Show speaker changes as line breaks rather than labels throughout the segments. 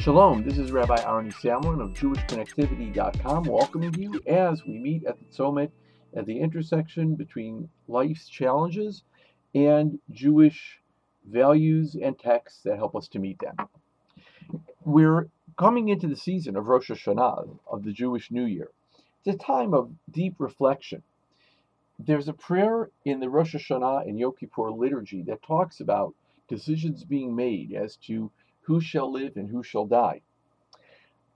Shalom, this is Rabbi Arnie Samlin of JewishConnectivity.com welcoming you as we meet at the Tzomet at the intersection between life's challenges and Jewish values and texts that help us to meet them. We're coming into the season of Rosh Hashanah, of the Jewish New Year. It's a time of deep reflection. There's a prayer in the Rosh Hashanah and Yom Kippur liturgy that talks about decisions being made as to who shall live and who shall die.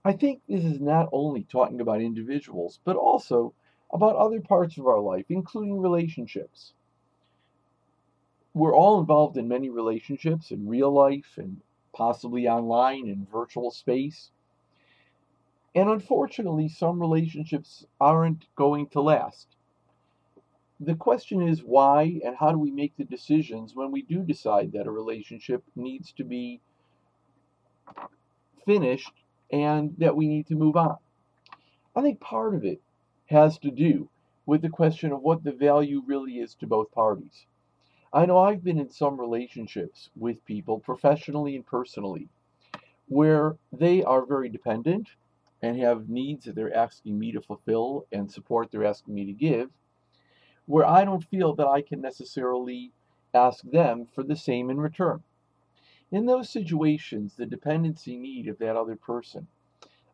I think this is not only talking about individuals, but also about other parts of our life, including relationships. We're all involved in many relationships in real life and possibly online in virtual space. And unfortunately, some relationships aren't going to last. The question is why and how do we make the decisions when we do decide that a relationship needs to be finished and that we need to move on. I think part of it has to do with the question of what the value really is to both parties. I know I've been in some relationships with people, professionally and personally, where they are very dependent and have needs that they're asking me to fulfill and support they're asking me to give, where I don't feel that I can necessarily ask them for the same in return. In those situations, the dependency need of that other person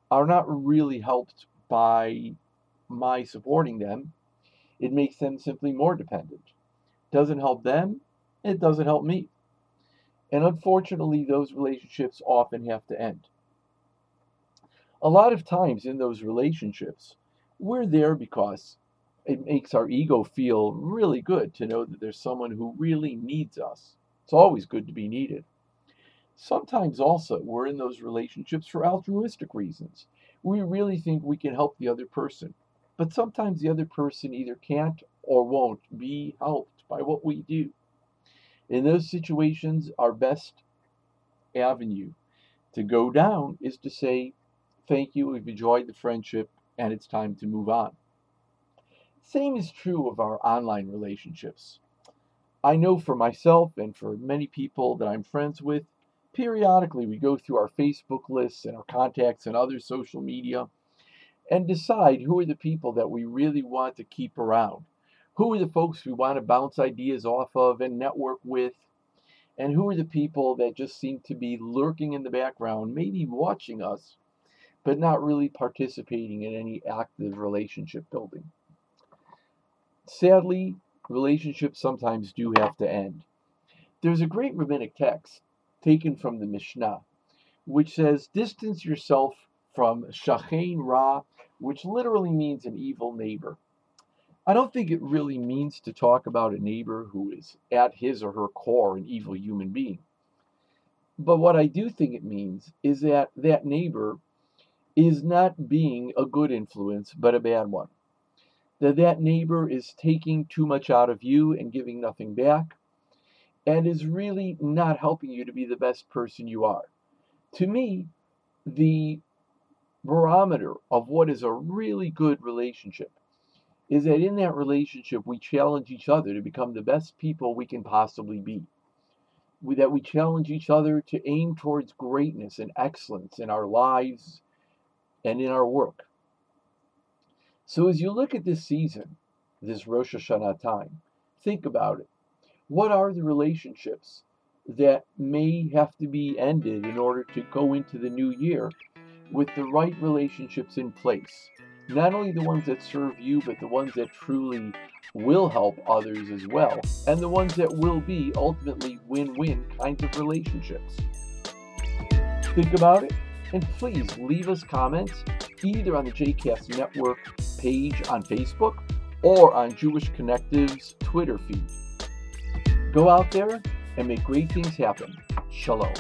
are not really helped by my supporting them. It makes them simply more dependent. Doesn't help them, it doesn't help me. And unfortunately, those relationships often have to end. A lot of times in those relationships, we're there because it makes our ego feel really good to know that there's someone who really needs us. It's always good to be needed. Sometimes also we're in those relationships for altruistic reasons. We really think we can help the other person. But sometimes the other person either can't or won't be helped by what we do. In those situations, our best avenue to go down is to say, Thank you, we've enjoyed the friendship, and it's time to move on. Same is true of our online relationships. I know for myself and for many people that I'm friends with, periodically we go through our Facebook lists and our contacts and other social media and decide who are the people that we really want to keep around. Who are the folks we want to bounce ideas off of and network with? And who are the people that just seem to be lurking in the background, maybe watching us, but not really participating in any active relationship building? Sadly, relationships sometimes do have to end. There's a great rabbinic text taken from the Mishnah, which says, Distance yourself from Shachain Ra, which literally means an evil neighbor. I don't think it really means to talk about a neighbor who is at his or her core an evil human being. But what I do think it means is that that neighbor is not being a good influence, but a bad one. That that neighbor is taking too much out of you and giving nothing back and is really not helping you to be the best person you are. To me, the barometer of what is a really good relationship is that in that relationship we challenge each other to become the best people we can possibly be. We, that we challenge each other to aim towards greatness and excellence in our lives and in our work. So as you look at this season, this Rosh Hashanah time, think about it what are the relationships that may have to be ended in order to go into the new year with the right relationships in place? Not only the ones that serve you, but the ones that truly will help others as well, and the ones that will be ultimately win win kinds of relationships. Think about it, and please leave us comments either on the JCast Network page on Facebook or on Jewish Connective's Twitter feed. Go out there and make great things happen. Shalom.